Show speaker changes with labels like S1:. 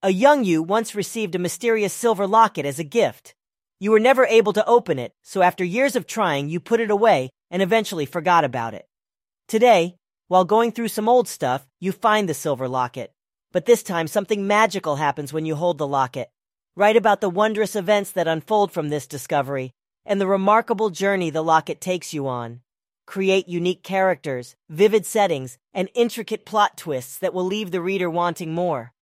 S1: A young you once received a mysterious silver locket as a gift. You were never able to open it, so after years of trying, you put it away and eventually forgot about it. Today, while going through some old stuff, you find the silver locket. But this time, something magical happens when you hold the locket. Write about the wondrous events that unfold from this discovery and the remarkable journey the locket takes you on. Create unique characters, vivid settings, and intricate plot twists that will leave the reader wanting more.